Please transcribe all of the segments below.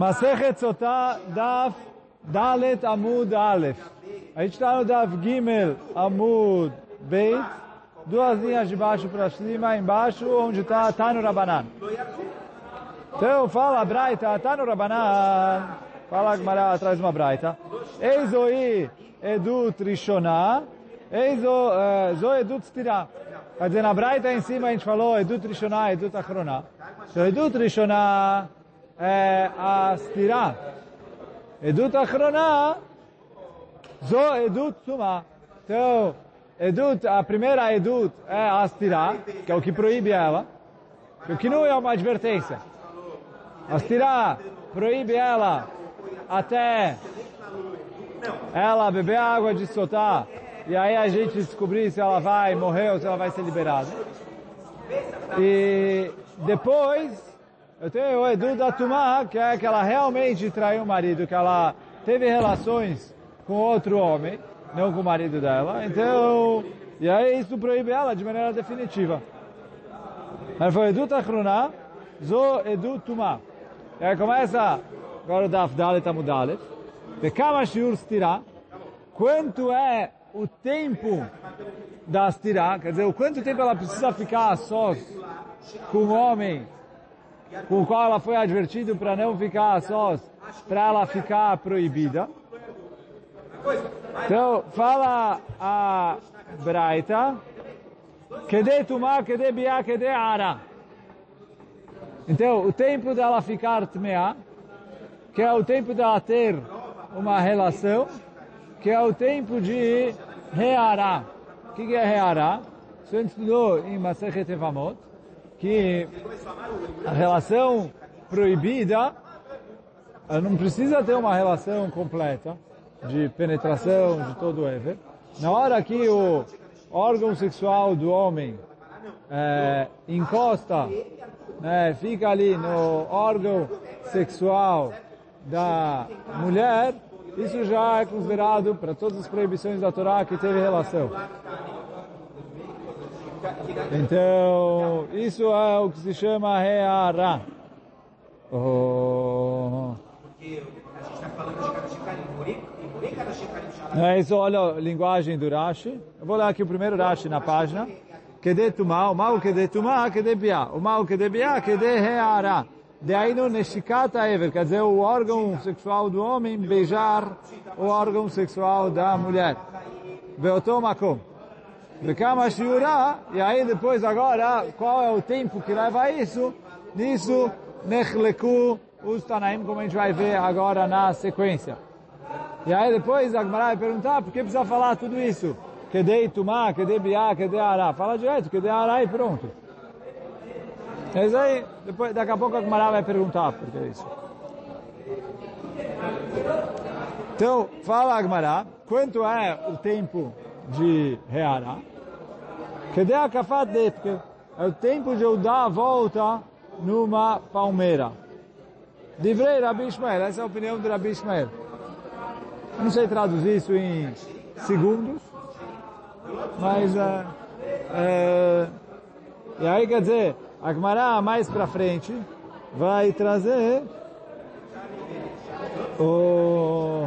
Masechet Sotah, Daf Dalet Amud Aleph. A gente está no Daf Gimel Amud Beit, duas linhas de baixo para cima, embaixo, onde está Tano Rabanan. Então fala Braita, Tano Rabanan, fala Gmará de uma Braita. Eizoi Edut Rishonah, Eizo Zo Edut Stirah. Quer dizer, na Braita em cima a gente falou Edut Rishonah, Edut Achronah. Então Edut Rishonah é a Stirah. Edut Achronah, Zo Edut Sumah. Então, Edut, a primeira Edut é a que é o que proíbe ela. O que não é uma advertência. A proíbe ela até ela beber água de soltar e aí a gente descobrir se ela vai morrer ou se ela vai ser liberada. E depois eu tenho o Edu da Tumá, que é que ela realmente traiu o marido, que ela teve relações com outro homem, não com o marido dela. Então, e aí isso proíbe ela de maneira definitiva. Aí foi Edu Tachruná, Zo Edu Tumá. E aí começa agora o Daf Dalet Amudalet. Bekama Shiur Stirá. Quanto é o tempo da Stirá? Quer dizer, o quanto tempo ela precisa ficar sós com o homem com o qual ela foi advertida para não ficar a sós, para ela ficar proibida. Então, fala a Braita, Kede Tumá, Kede Biá, Kede Ara. Então, o tempo dela ficar tmeá, que é o tempo dela ter uma relação, que é o tempo de reará. O que é reará? Gente estudou em Masechet Evamot, que a relação proibida não precisa ter uma relação completa de penetração de todo o Ever. Na hora que o órgão sexual do homem é, encosta, né, fica ali no órgão sexual da mulher, isso já é considerado, para todas as proibições da Torá, que teve relação. Então, isso é o que se chama reara. Oh. É isso, olha a linguagem do Rashi. Eu vou ler aqui o primeiro Rashi na página. Kede tumá, o mal kede tumá, kede biá. O mal kede biá, kede reara. De aí no neshikata ever, quer dizer, o órgão sexual do homem beijar o órgão sexual da mulher. Veotomakom. Bekama shiurá, e aí depois agora, qual é o tempo que leva isso? Nisso, nechleku os Tanaim, como a gente vai ver agora na sequência. E aí depois a vai perguntar, por que precisa falar tudo isso? Kedei tumá, kedei biá, kedei ará. Fala direto, kedei ará e pronto. É isso aí, depois, daqui a pouco a vai perguntar por que é isso. Então, fala a Gemara, quanto é o tempo de reará? Kedei akafat detke, é o tempo de eu dar a volta numa palmeira. Divrei Rabi Ishmael, essa é a opinião de Rabi Ishmael. Não sei traduzir isso em segundos, mas é, é, e aí quer dizer, a mais para frente vai trazer o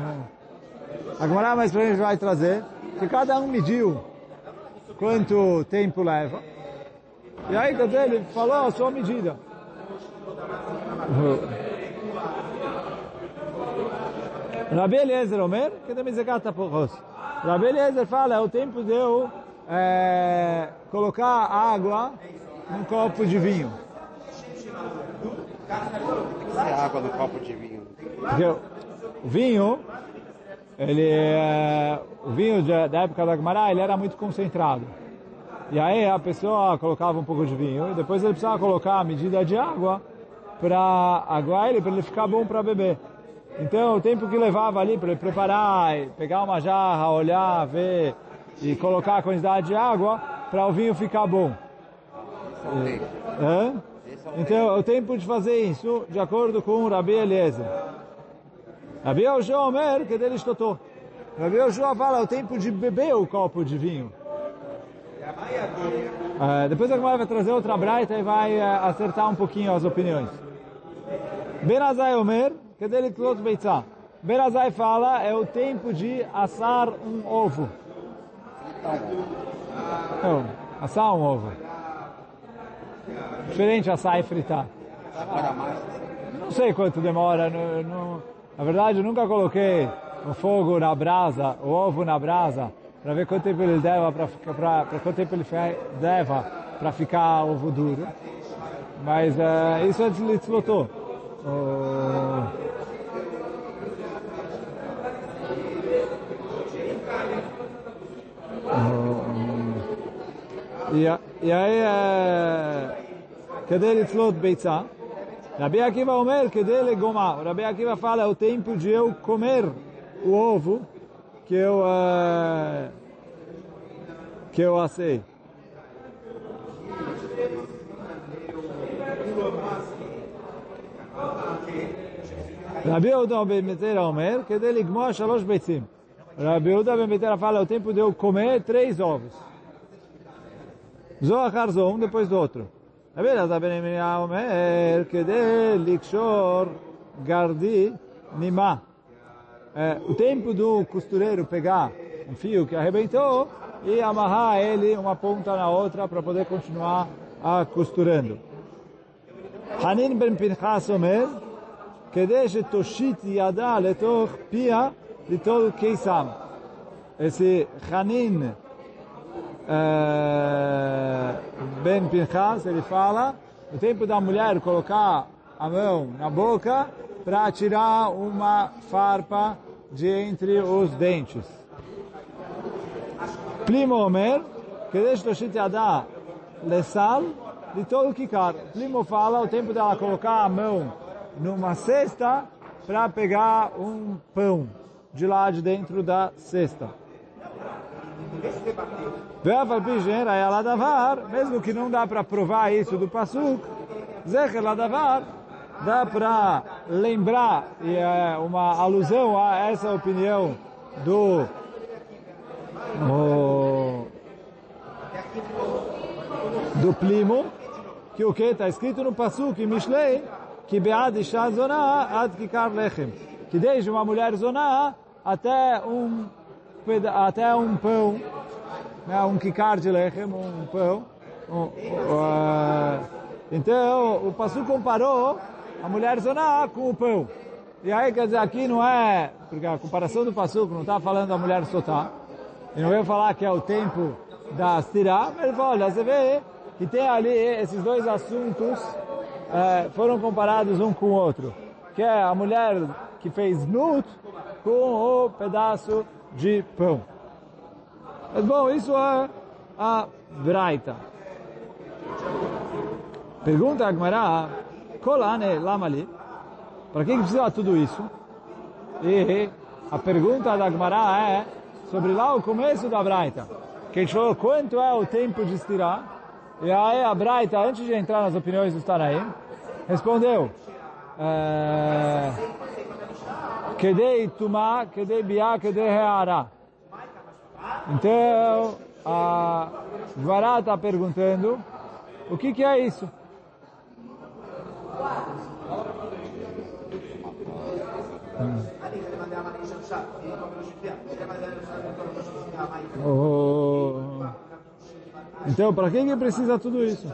a mais para frente vai trazer que cada um mediu quanto tempo leva. E aí quer dizer, ele falou a sua medida. Rabi Eliezer Omer, que tem Mizekat Apochos. Rabi Eliezer fala, é o tempo de eu é, colocar água num copo de vinho. É água no copo de vinho. Porque o vinho, ele é, o vinho da época da Gemara, ele era muito concentrado. E aí a pessoa colocava um pouco de vinho e depois ele precisava colocar a medida de água para aguar ele, para ele ficar bom para beber. Então, o tempo que levava ali para ele preparar, pegar uma jarra, olhar, ver e colocar a quantidade de água para o vinho ficar bom. É? Então, o tempo de fazer isso, de acordo com o Rabi Eliezer. Rabi Yoshua Omer, que dele estotou. Rabi Yoshua fala, é o tempo de beber o copo de vinho. É, depois a Gemara vai trazer outra braita e vai é, acertar um pouquinho as opiniões. Benazai Omer, Kedei Litlot Beitzah. Berazai fala, é o tempo de assar um ovo. Não, assar um ovo. Diferente assar e fritar. Não sei quanto demora. no- no- na verdade, eu nunca coloquei o fogo na brasa, o ovo na brasa, para ver quanto tempo ele deva, para para quanto tempo ele deve, para ficar ovo duro. Mas uh, isso é de Litzvotou. E, e aí, é, cadê Litzlot Beitzah? Rabi Akiva Omer, que dele goma. Rabi Akiva fala, é o tempo de eu comer o ovo que eu, uh, que eu assei. Rabi vai ben Betera Omer, que dele goma shalosh beitim. Rabi Yehuda ben meter fala, é o tempo de eu comer três ovos. Zohar um depois do outro. רבי אלעזר בן ירמיה אומר, כדי לקשור גרדי נימה. É, o tempo do costureiro pegar um fio que arrebentou e amarrar ele uma ponta na outra para poder continuar a costurando. Hanin ben Pinchas אומר, כדי שתושיט ידה לתוך פיה ליטול קיסם. Esse Hanin é, ben Pinchas, ele fala, no tempo da mulher colocar a mão na boca para tirar uma farpa de entre os dentes. Primo Omer, que deixa o dar lesal, de todo o que kikar. Primo fala o tempo dela colocar a mão numa cesta para pegar um pão de lá de dentro da cesta. Mesmo que não dá para provar isso do Pasuk, Zecher Ladavar, dá para lembrar, e é uma alusão a essa opinião do do Plimo, que o que está escrito no Pasuk em Mishlei, que Bead shazona Ad Kikar Lechem, que desde uma mulher Zonah até um até um pão, né, um kikar de lechem, um pão. Um, ah, então, o Passu comparou a mulher zoná com o pão. E aí, quer dizer, aqui não é, porque a comparação do Passu não está falando da mulher sotá, e não veio falar que é o tempo da stirá, mas ele falou, olha, você vê que tem ali esses dois assuntos eh, foram comparados um com o outro, que é a mulher que fez nut com o pedaço de pão. Mas bom, isso é a Braita. Pergunta a Gmará, Kolane Lamali, para que precisa tudo isso? E a pergunta da Gmará é sobre lá o começo da Braita, que falou quanto é o tempo de estirar, e aí a Braita, antes de entrar nas opiniões do Tanaim, respondeu, é, Kedei Tumá, Kedei Biá, Kedei Reará. Então, a Gvará está perguntando o que, que é isso? Oh. Então, para que, que precisa tudo isso?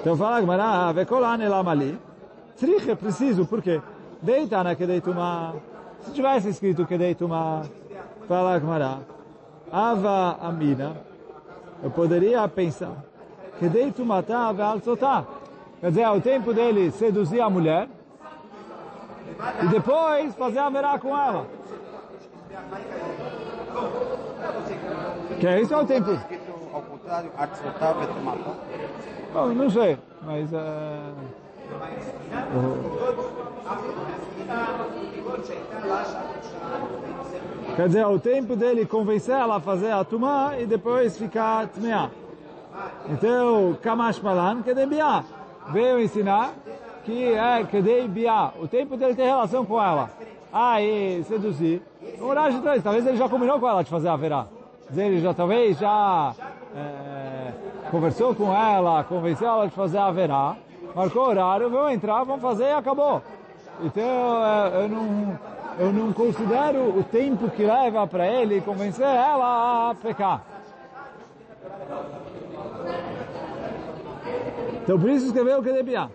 Então fala Gmará, Vekolane Lamali. Tzrich é preciso, por quê? Deitana que deituma. Se tivesse escrito que deituma, fala Gmará, Ava Amina, eu poderia pensar que deitumata ve'alzotá. Quer dizer, é o tempo dele seduzir a mulher e depois fazer a verá com ela. Que é isso é o tempo. Bom, não sei, mas... eh, Quer dizer, é o tempo dele convencer ela a fazer a tumá e depois ficar tmeá. Então, Kamash Malan, que biá. Veio ensinar que é que biá. O tempo dele ter relação com ela. Ah, e seduzir. Um horário. Talvez ele já combinou com ela de fazer a verá. Ele já talvez já eh, conversou com ela, convenceu ela de fazer a verá. Marcou o horário, vão entrar, vão fazer e acabou. então eh, eu não, eu não considero o tempo que leva para ele convencer ela a pecar. Então por isso escreveu Kedebiá.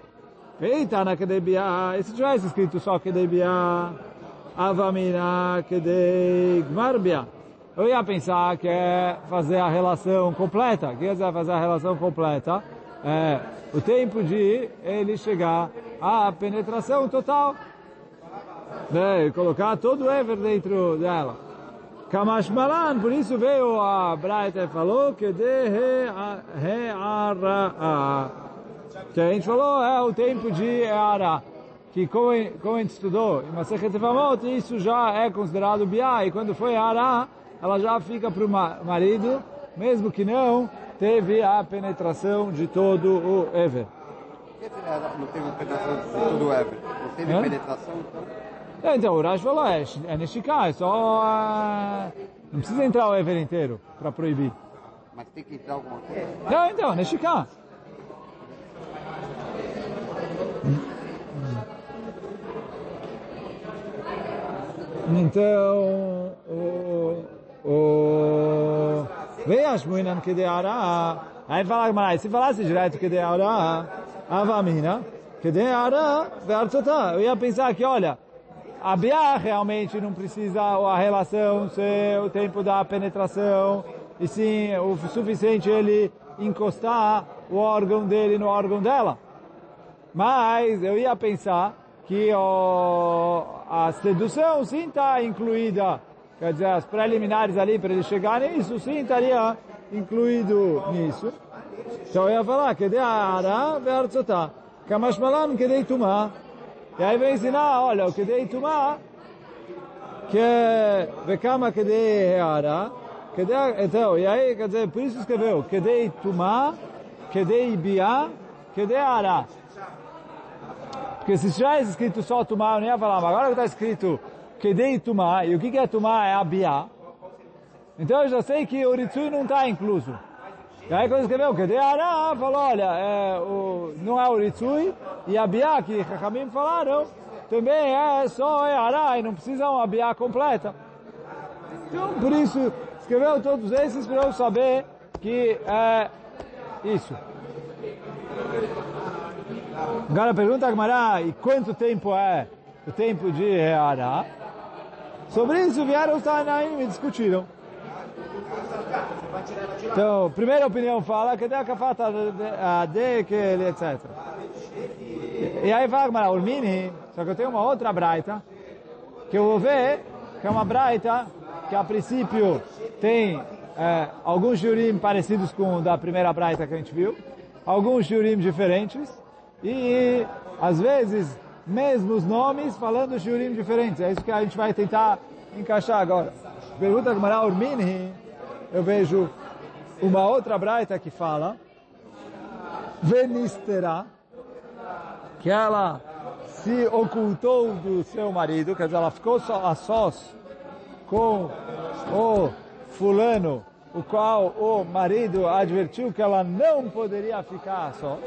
Feita na Kedebiá, e se tivesse escrito só Kedebiá, Avamina Kedei Gmarbia, eu ia pensar que é fazer a relação completa. O que quer dizer fazer a relação completa? É o tempo de ele chegar à penetração total. Né? Colocar todo o Ever dentro dela. Kamash Malan, por isso veio a Braita e falou que de Re'ara. Que a gente falou é o tempo de Eara. Que como, como a gente estudou em Masechet Evamot, isso já é considerado Biá. E quando foi Eara, ela já fica para o marido, mesmo que não teve a penetração de todo o Ever. Por que não teve penetração de todo o Ever? Não teve Hã? penetração, então? É, então, o Rash falou, é, é Neshika, é só... ah, não precisa entrar o Ever inteiro para proibir. Mas tem que entrar alguma coisa? Não, então, Neshika. Então, o Veias muinan que de ara. Aí fala, mas se falasse direto que de ara, avamina, que de ara, vertotá. Eu ia pensar que, olha, a Biá realmente não precisa a relação ser o tempo da penetração, e sim o suficiente ele encostar o órgão dele no órgão dela. Mas eu ia pensar que ó, a sedução sim está incluída, quer dizer, as preliminares ali para ele chegar nisso, sim estaria incluído nisso. Então eu ia falar que de ara vertzotá, kamashmalan que de tumá. E aí vem ensinar, olha, o que de tumá, que vekama que de ara, que de, então, e aí, quer dizer, por isso escreveu, que de tumá, que de biá, que de ara. Porque se tivesse escrito só Tumá, eu não ia falar, mas agora que está escrito Kedei Tumá, e o que é Tumá? É Abiá. Então eu já sei que o Ritsui não está incluso. E aí quando escreveu Kedei Ará, falou, olha, é, o, não é o Ritsui, e Abiá, que Hakamim falaram, também é só é Ará, e não precisa uma Abiá completa. Então, por isso, escreveu todos esses para eu saber que é isso. Agora pergunta a Gemara, e quanto tempo é o tempo de Reará? Sobre isso vieram os Tanaim e discutiram. Então, primeira opinião fala que tem kafata a de que ele, etc. E aí fala Gemara, Urmini, só que eu tenho uma outra braita, que eu vou ver, que é uma braita que a princípio tem é, alguns shiurim parecidos com o da primeira braita que a gente viu, alguns shiurim diferentes, e às vezes mesmos nomes falando shiurim diferentes. É isso que a gente vai tentar encaixar agora. Pergunta a Gemara Urmini, eu vejo uma outra braita que fala Venistera, que ela se ocultou do seu marido, quer dizer, ela ficou só a sós com o fulano, o qual o marido advertiu que ela não poderia ficar a sós.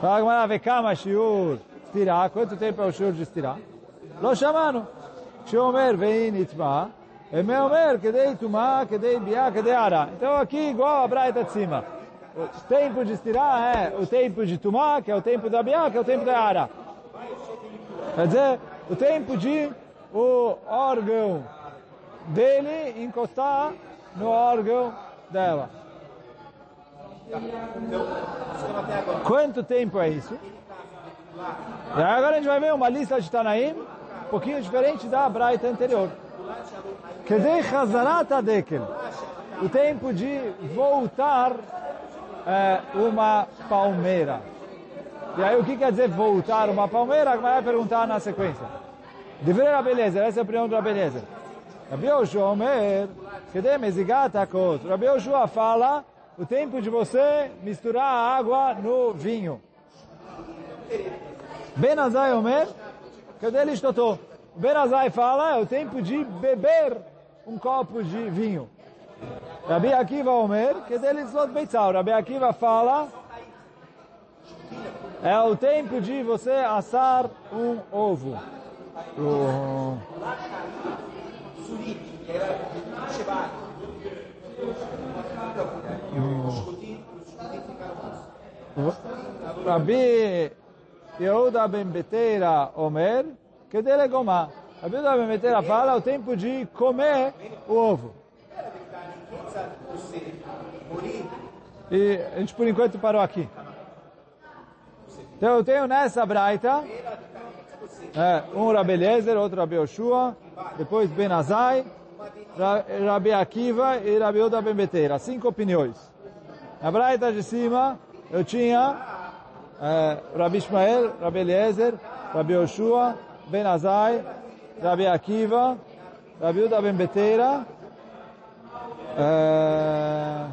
Fala Gemara, vekama shiur estirá. Quanto tempo é o shiur de estirá? Lo chamano. Shomer vein itma. E me omer, kedei tumá, kedei biá, kedei ara. Então aqui igual a braita de cima. O tempo de estirá é o tempo de tumá, que é o tempo da biá, que é o tempo da ara. Quer dizer, o tempo de o órgão dele encostar no órgão dela. Quanto tempo é isso? E agora a gente vai ver uma lista de Tanaim, um pouquinho diferente da Braita anterior. Kedei Chazarat Adekel. O tempo de voltar é, uma palmeira. E aí o que quer dizer voltar uma palmeira? Vai perguntar na sequência. Deveria beleza, essa é a opinião da beleza. Rabi Yoshua Omer, Kedei Mezigat Akot. Rabi Yoshua fala o tempo de você misturar a água no vinho. Benazai Omer, cadê ele estotou? Benazai fala, é o tempo de beber um copo de vinho. Rabi Akiva Omer, cadê ele beitzal? Rabi Akiva fala, É o tempo de você assar um ovo. O- Rabi Yehuda ben Beteira Omer, que dele gomá. Rabi Yehuda ben Beteira fala é o tempo de comer o ovo. E a gente por enquanto parou aqui. Então eu tenho nessa braita é, um Rabi Eliezer, outro Rabi Yoshua, depois Ben Azai, Ra- Rabi Akiva e Rabi Yehuda ben Beteira. Cinco opiniões. Na braita de cima eu tinha eh, Rabi Ishmael, Rabi Eliezer, Rabi Yoshua, Ben Azai, Rabi Akiva, Rabi Yehuda ben Beteira, eh,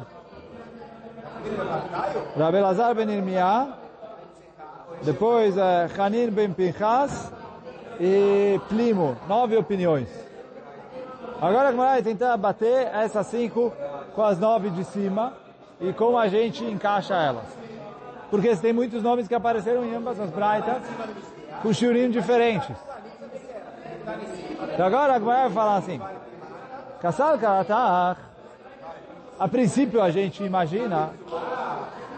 Rabi Lazar ben Irmiá, depois eh, Hanin ben Pinchas e Plimo. Nove opiniões. Agora a vai tentar bater essas cinco com as nove de cima e como a gente encaixa elas. Porque tem muitos nomes que apareceram em ambas as braitas com shiurim diferentes. Então agora a Gemara vai falar assim, Kassal Karatach, a princípio a gente imagina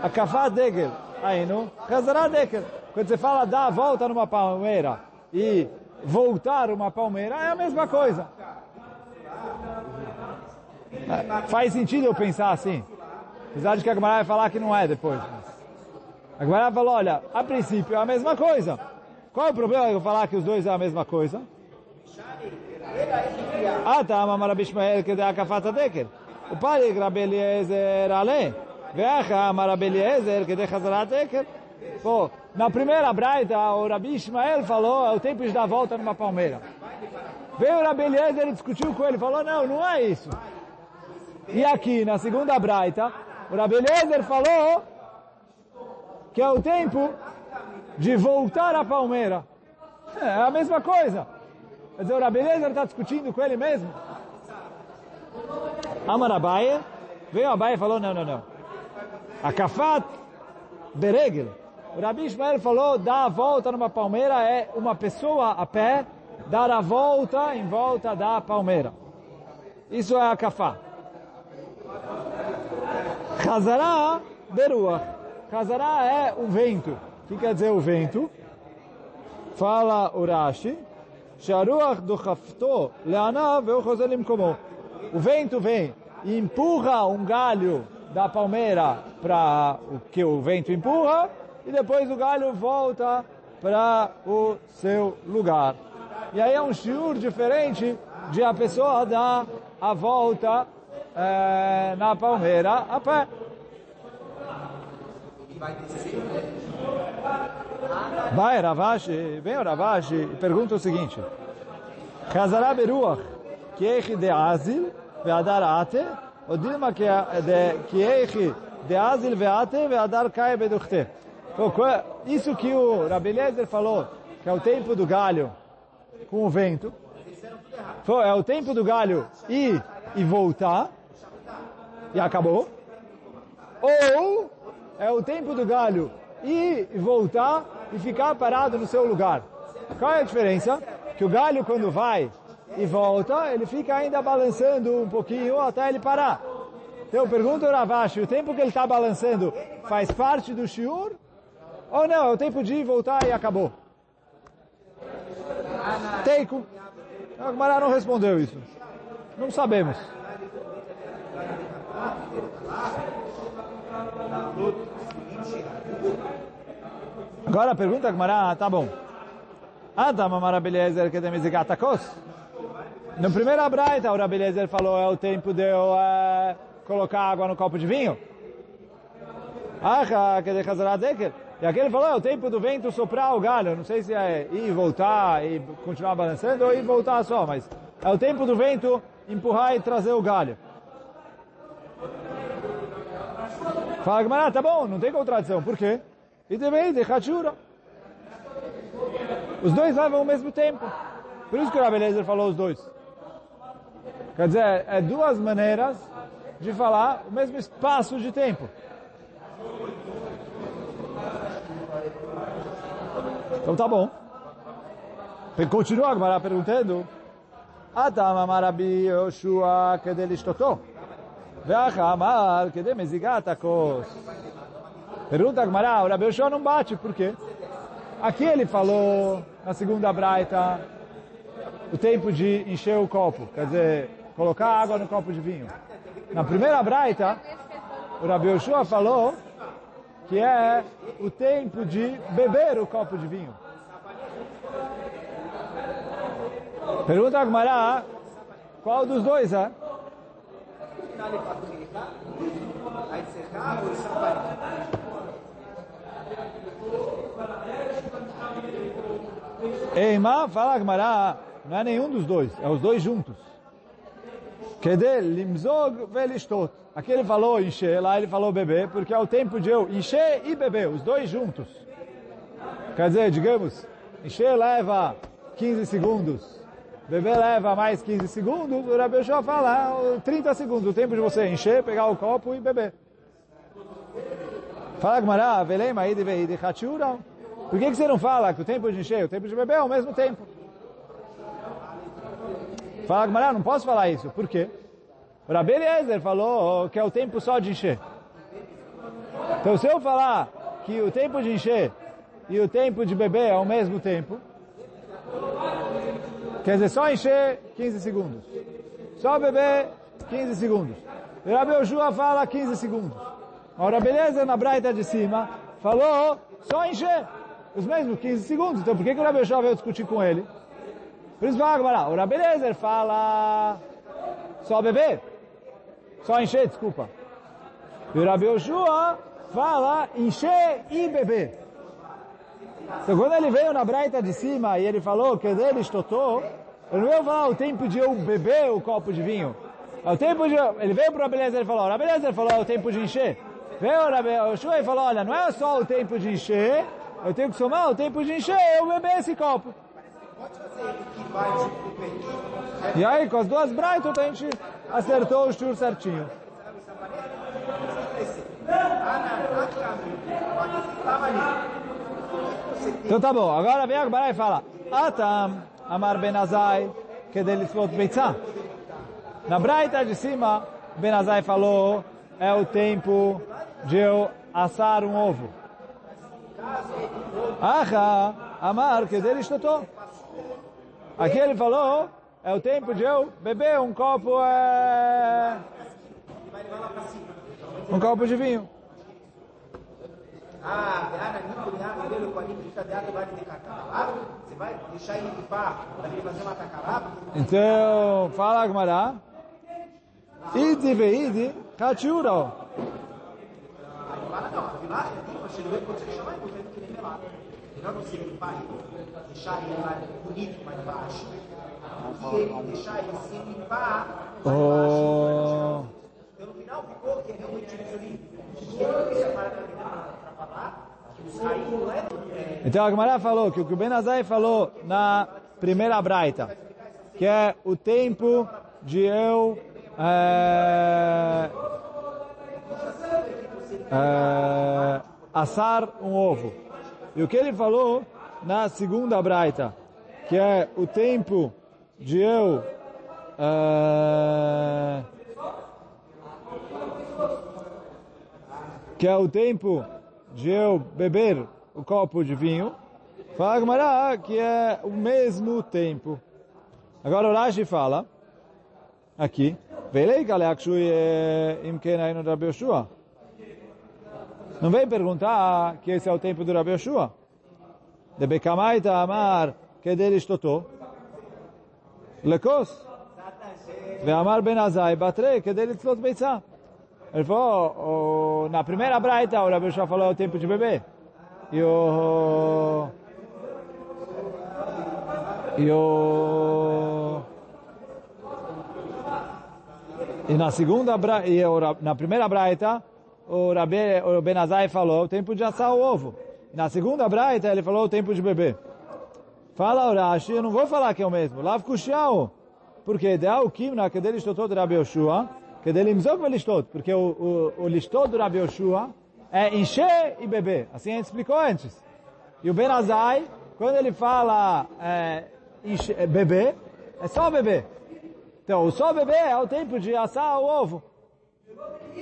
a Kafá Degel, aí no Hazará Degel. Quando você fala dar a volta numa palmeira e voltar uma palmeira, é a mesma coisa. É, Faz sentido eu pensar assim. Apesar de que a Gemara vai falar que não é depois. A Gemara falou, olha, a princípio é a mesma coisa. Qual é o problema de eu falar que os dois é a mesma coisa? Ah, tá, mas Rabi Ishmael que dá a kafata deker. O pai de Rabi Eliezer ale. Veja, Rabi Eliezer que dá Hazarat deker. Pô, na primeira braita, o Rabi Ishmael falou, é o tempo de dar a volta numa palmeira. Veio o Rabi Eliezer e discutiu com ele, falou, não, não é isso. E aqui, na segunda braita, o Rabi Eliezer falou que é o tempo de voltar à palmeira. É a mesma coisa. Quer dizer, o Rabi Eliezer está discutindo com ele mesmo. Amar Abaye, veio Abaye e falou, não, não, não. A kafat beregel. O Rabi Ishmael falou, dar a volta numa palmeira é uma pessoa a pé dar a volta em volta da palmeira. Isso é a kafá. Hazará beruach. Hazará ah, é o vento. O que quer dizer o vento? Fala Urashi. Sharuach do Hafto le'anav ve'ochozelim como. O vento vem e empurra um galho da palmeira para o que o vento empurra e depois o galho volta para o seu lugar. E aí é um shiur diferente de a pessoa dar a volta é, na palmeira a pé. Vai Ravashi, vem Ravashi pergunta o seguinte. Chazará beruach, kiechi de azil, ve'adar ate, ou dilma kiechi de azil ve'ate, ve'adar kai beduchte. Então, qual- Isso que o Rabi Eliezer falou, que é o tempo do galho com o vento, foi, é o tempo do galho ir e voltar, e acabou. Ou é o tempo do galho ir e voltar e ficar parado no seu lugar. Qual é a diferença? Que o galho quando vai e volta, ele fica ainda balançando um pouquinho até ele parar. Então pergunta o Ravashi, o tempo que ele está balançando faz parte do shiur? Ou não, é o tempo de ir, voltar e acabou? Teiko. A Gemara não respondeu isso. Não sabemos. Agora pergunta que Mará, tá bom. Adam Amar Abeliezer que tem mizigatakos. No primeiro Abraita, o Rabeliezer falou, é o tempo de eu eh, colocar água no copo de vinho. Ah, que de Hazarat Deker. E aquele falou, é o tempo do vento soprar o galho. Não sei se é ir e voltar e continuar balançando ou ir voltar só, mas é o tempo do vento empurrar e trazer o galho. Fala Gamara, tá bom, não tem contradição. Por quê? E também de Hachura. Os dois levam ao mesmo tempo. Por isso que o Rabelezer falou os dois. Quer dizer, é duas maneiras de falar o mesmo espaço de tempo. Então tá bom. Continua a Gemara perguntando. Atam amar Rabi Yoshua kede lishtoto. Veacha amar kede mezigat akos. Pergunta a Gemara, o Rabi não bate, por quê? Aqui ele falou, na segunda braita, o tempo de encher o copo, quer dizer, colocar água no copo de vinho. Na primeira braita, o Rabi falou que é o tempo de beber o copo de vinho. Pergunta a Gmará, qual dos dois é? Eima, fala Gmará, não é nenhum dos dois, é os dois juntos. Kedel, limzog velishtot. Aqui ele falou encher, lá ele falou beber, porque é o tempo de eu encher e beber, os dois juntos. Quer dizer, digamos, encher leva 15 segundos, beber leva mais 15 segundos, o Rabi Yoshua fala 30 segundos, o tempo de você encher, pegar o copo e beber. Fala Gmará, velema aí de veide Por que, que você não fala que o tempo de encher e o tempo de beber é o mesmo tempo? Fala Gmará, não posso falar isso. Por quê? O Rabi Eliezer falou que é o tempo só de encher. Então se eu falar que o tempo de encher e o tempo de beber é o mesmo tempo, quer dizer, só encher 15 segundos. Só beber 15 segundos. O Rabi Yoshua fala 15 segundos. O Rabi Eliezer na braita de cima falou só encher os mesmos 15 segundos. Então por que, que o Rabi veio discutir com ele? Por isso fala, o Rabi Eliezer fala só beber, só encher, desculpa. E o Rabi fala encher e beber. Então quando ele veio na braita de cima e ele falou que dele estotou, ele não veio falar o tempo de eu beber o copo de vinho. É o tempo de, ele veio para Eliezer e falou, Eliezer falou é o tempo de encher. Veio Yoshua e falou, olha, não é só o tempo de encher, eu tenho que somar o tempo de encher eu beber esse copo. E aí, com as duas braitas, a gente acertou o shur certinho. Então tá bom, agora vem a Gemara e fala Atam Amar Benazai que delisvot beitzah. Na braita de cima, Benazai falou é o tempo de eu assar um ovo. Acha Amar que delistotou. Aqui ele falou, é o tempo de eu beber um copo, é... um copo de vinho. Ah, você vai deixar ele limpar para ele fazer uma tacaraba? Então, fala Gmará. Idi veidi, kachura. Aí fala, não, lá, quando você chama, ele tem que limpar. Você ele deixar ele lá bonito mais baixo, e ele deixar ele sem limpar mais baixo. Então no final ficou que realmente isso ali. E ele essa parada para falar é. Então a Gemara falou que o que o Benazai falou na primeira braita, que é o tempo de eu é, é, assar um ovo. E o que ele falou na segunda braita, que é o tempo de eu uh, que é o tempo de eu beber o copo de vinho, fala que é o mesmo tempo. Agora o Rashi fala, aqui, Velei Galeakshui eh, Imkenainu Rabi Yoshua. Não vem perguntar que esse é o tempo do Rabi Yoshua. De Bekamaita Amar Kedelish Totó. Lekos. Veamar Ben Azai Batre Kedelish Tlot Beitzah. Ele falou, na primeira braita, o Rabi falou o tempo de beber. E o... E o... E na segunda braita, e na primeira braita, o Rabi, o Benazai falou o tempo de assar o ovo. Na segunda braita ele falou o tempo de beber. Fala Urashi, eu não vou falar que é o mesmo. Lav Kushiao. Porque de Kimna, que dele estou todo Rabi Yoshua, que dele imzok velishtot. Porque o, o, o listot do Rabi Yoshua é encher e beber. Assim a gente explicou antes. E o Benazai quando ele fala é, enche- é, beber, é só beber. Então, o só beber é o tempo de assar o ovo.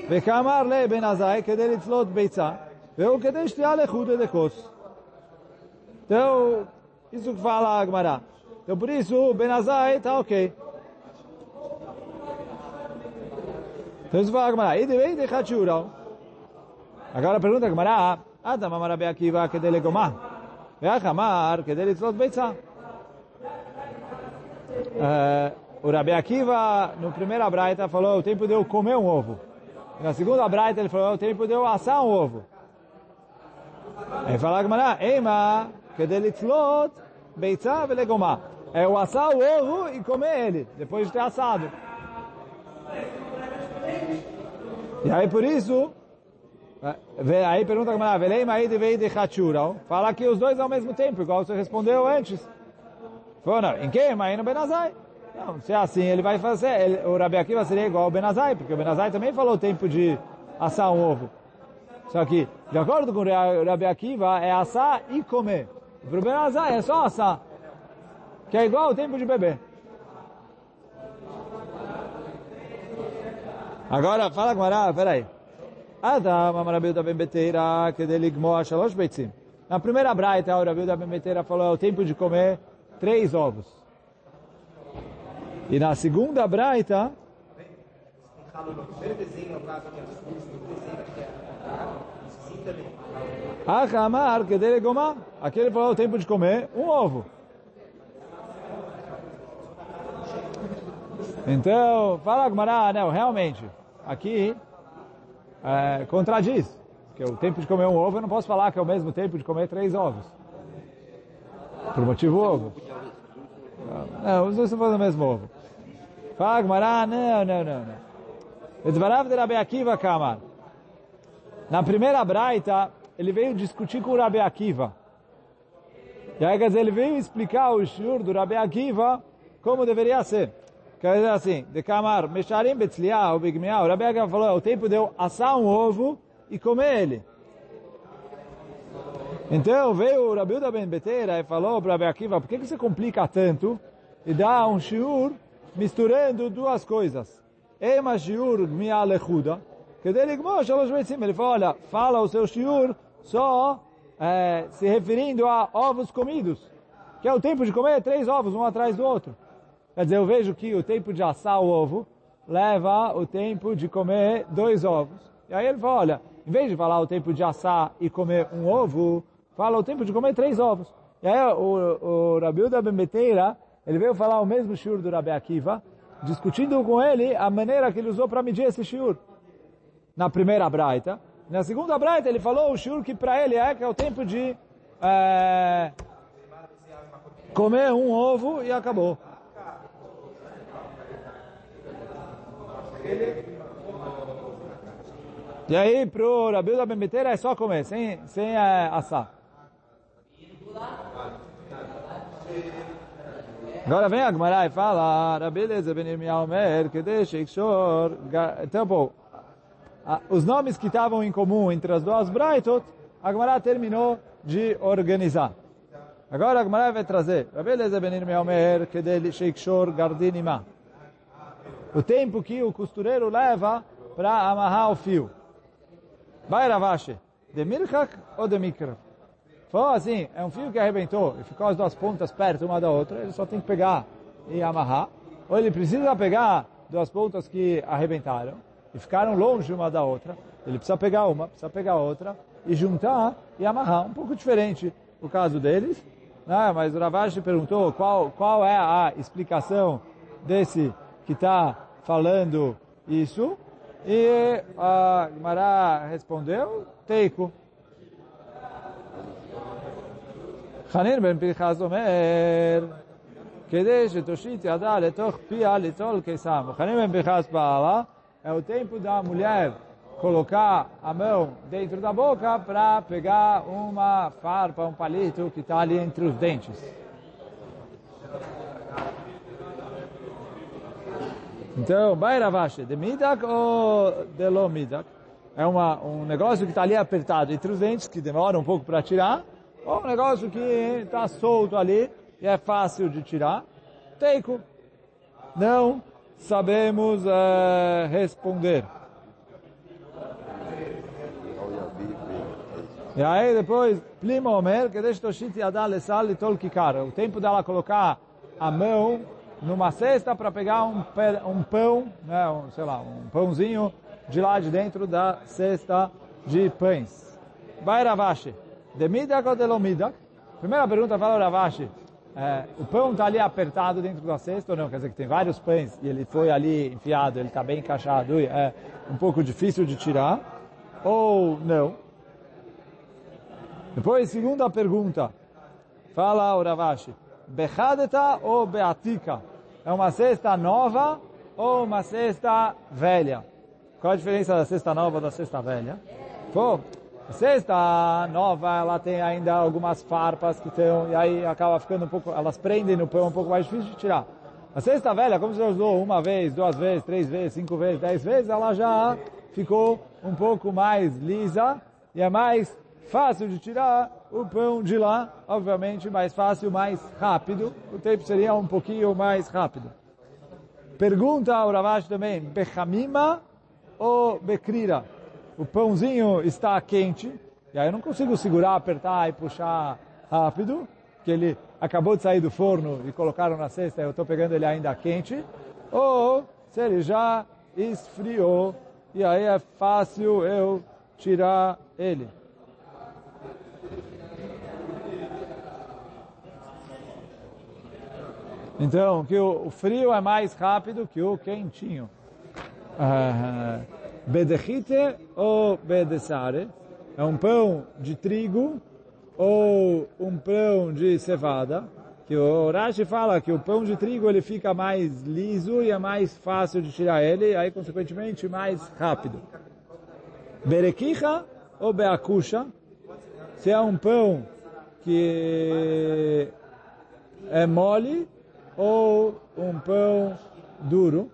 וכאמר לבן עזאי כדי לצלות ביצה, והוא כדי שתייה לחוד de כוס. Então, isso que fala a Gemara. Então, por isso, o Ben Azai está ok. Então isso fala Agmará, Idevei de Hachiurau. Agora pergunta Agmará, Adam Amarabe Akiva Kedele Gomá, Veach que dele Tzlot Beitza. Eh, o Rabi Akiva, no primeira abraita falou, o tempo de eu comer um ovo. Na segunda abraita ele falou, o tempo de eu assar um ovo. Ele fala Agmará, Eima dele Tzlot Beitza Velegomá. É o assar o ovo e comer ele, depois de ter assado. E aí por isso, aí pergunta a Gemara, Veleima aí de de Hachurão. Fala que os dois ao mesmo tempo, igual você respondeu antes. Falou, não, em quem? Mas no Benazai. Não, se é assim, ele vai fazer. ele- o Rabi Akiva seria igual ao Benazai, porque o Benazai também falou o tempo de assar um ovo. Só que, de acordo com o Ra- Rabi Akiva, é assar e comer. Para o Benazai é só assar. Que é igual ao tempo de beber. Agora, fala com Ará, peraí. Adam, Amarabil da Bembeteira, que dele gmoa shalosh beitzim. Na primeira braita, o Rabil da Bembeteira falou, é o tempo de comer três ovos. E na segunda braita, que é dele gomar. Aqui ele falou o tempo de comer um ovo. Então, fala Gmará, não, realmente, aqui é, contradiz. Porque o tempo de comer um ovo, eu não posso falar que é o mesmo tempo de comer três ovos. Por motivo ovo. Não, os dois estão fazendo o mesmo ovo. Fala não, não, não, não. Edvarav de Rabi Akiva Kamar. Na primeira braita, ele veio discutir com o Rabi Akiva. E aí, quer dizer, ele veio explicar o shiur do Rabi Akiva como deveria ser. Quer dizer assim, de Kamar, Mesharim Betzliah, o Bigmiah, o Rabi Akiva falou, é o tempo de eu assar um ovo e comer ele. Então veio o Rabi Uda Ben Beteira e falou para o Akiva, por que, que você complica tanto e dá um shiur misturando duas coisas? Ema shiur gmiah lechuda, que dele gmo shalosh beitzim. Ele falou, olha, fala o seu shiur só eh, se referindo a ovos comidos, que é o tempo de comer três ovos, um atrás do outro. Quer dizer, eu vejo que o tempo de assar o ovo leva o tempo de comer dois ovos. E aí ele fala, olha, em vez de falar o tempo de assar e comer um ovo, fala o tempo de comer três ovos. E aí o, o Rabiuda Bembeteira, ele veio falar o mesmo shiur do Rabi Akiva, discutindo com ele a maneira que ele usou para medir esse shiur. Na primeira braita. Na segunda braita ele falou o shiur que para ele é que é o tempo de eh, comer um ovo e acabou. E aí, pro Rabi da Bembeteira é só comer, sem, sem é, assar. Agora vem a Gemara e fala, Rabi Leza Ben Yirmiyahu Mer, Kedesh Ikshor, então, pô, os nomes que estavam em comum entre as duas Braitot, a Gemara terminou de organizar. Agora a Gemara vai trazer, Rabi Leza Ben Yirmiyahu Mer, Kedesh Ikshor Gardinima. O tempo que o costureiro leva para amarrar o fio. Vai Ravashi, de Milchak ou de Mikra? Falou assim, é um fio que arrebentou e ficou as duas pontas perto uma da outra, ele só tem que pegar e amarrar. Ou ele precisa pegar duas pontas que arrebentaram e ficaram longe uma da outra. Ele precisa pegar uma, precisa pegar outra e juntar e amarrar. Um pouco diferente o caso deles, né? mas o Ravashi perguntou qual, qual é a explicação desse que está falando isso. E a Gemara respondeu, Teiko. חנין בן פנחס אומר, כדי שתושיט ידה לתוך פיה ליטול קיסם. O חנין בן פנחס fala, é o tempo da mulher colocar a mão dentro da boca para pegar uma farpa, um palito que está ali entre os dentes. Então, vai Ravashi, de midak ou de lo midak? É uma, um negócio que está ali apertado entre os dentes, que demora um pouco para tirar, ou um negócio que está solto ali e é fácil de tirar, teiko. Não sabemos eh, responder. E aí depois, Plimo Omer, que deixa Toshit Yadal Lesal e Tol Kikar. O tempo dela colocar a mão numa cesta para pegar um, um pão, né, um, sei lá, um pãozinho de lá de dentro da cesta de pães. Vai Ravashi. Demidak ou Delomidak? Primeira pergunta fala Ravashi. é, o pão está ali apertado dentro da cesta ou não? Quer dizer que tem vários pães e ele foi ali enfiado, ele está bem encaixado e é um pouco difícil de tirar? Ou não? Depois, segunda pergunta. Fala Ravashi. Bechadeta ou beatika? É uma cesta nova ou uma cesta velha? Qual a diferença da cesta nova da cesta velha? Pô, a cesta nova, ela tem ainda algumas farpas que estão, e aí acaba ficando um pouco, elas prendem no pão um pouco mais difícil de tirar. A cesta velha, como você usou uma vez, duas vezes, três vezes, cinco vezes, dez vezes, ela já ficou um pouco mais lisa e é mais fácil de tirar o pão de lá, obviamente mais fácil, mais rápido. O tempo seria um pouquinho mais rápido. Pergunta ao Ravash também, Bechamima ou Bekrira? O pãozinho está quente, e aí eu não consigo segurar, apertar e puxar rápido, que ele acabou de sair do forno e colocaram na cesta, eu estou pegando ele ainda quente, ou se ele já esfriou, e aí é fácil eu tirar ele. Então, que o, frio é mais rápido que o quentinho. Ah, bedechite ou bedesare é um pão de trigo ou um pão de cevada. Que o Rashi fala que o pão de trigo ele fica mais liso e é mais fácil de tirar ele, aí consequentemente mais rápido. Berequicha ou beakusha, se é um pão que é mole ou um pão duro.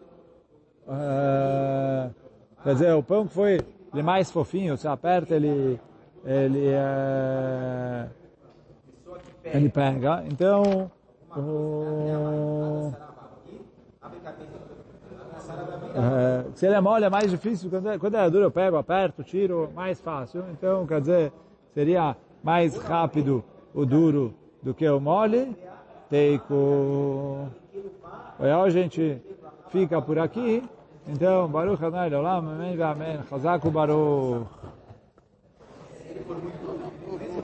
Uh, quer dizer, o pão que foi ele mais fofinho, você aperta ele, ele é, ele pega. Então, o, é, se ele é mole é mais difícil, quando é, quando é duro eu pego, aperto, tiro, mais fácil. Então, quer dizer, seria mais rápido o duro do que o mole. Teiko. A gente fica por aqui. Então, Baruch Adonai Olam, Amém, Amém. Chazak Baruch.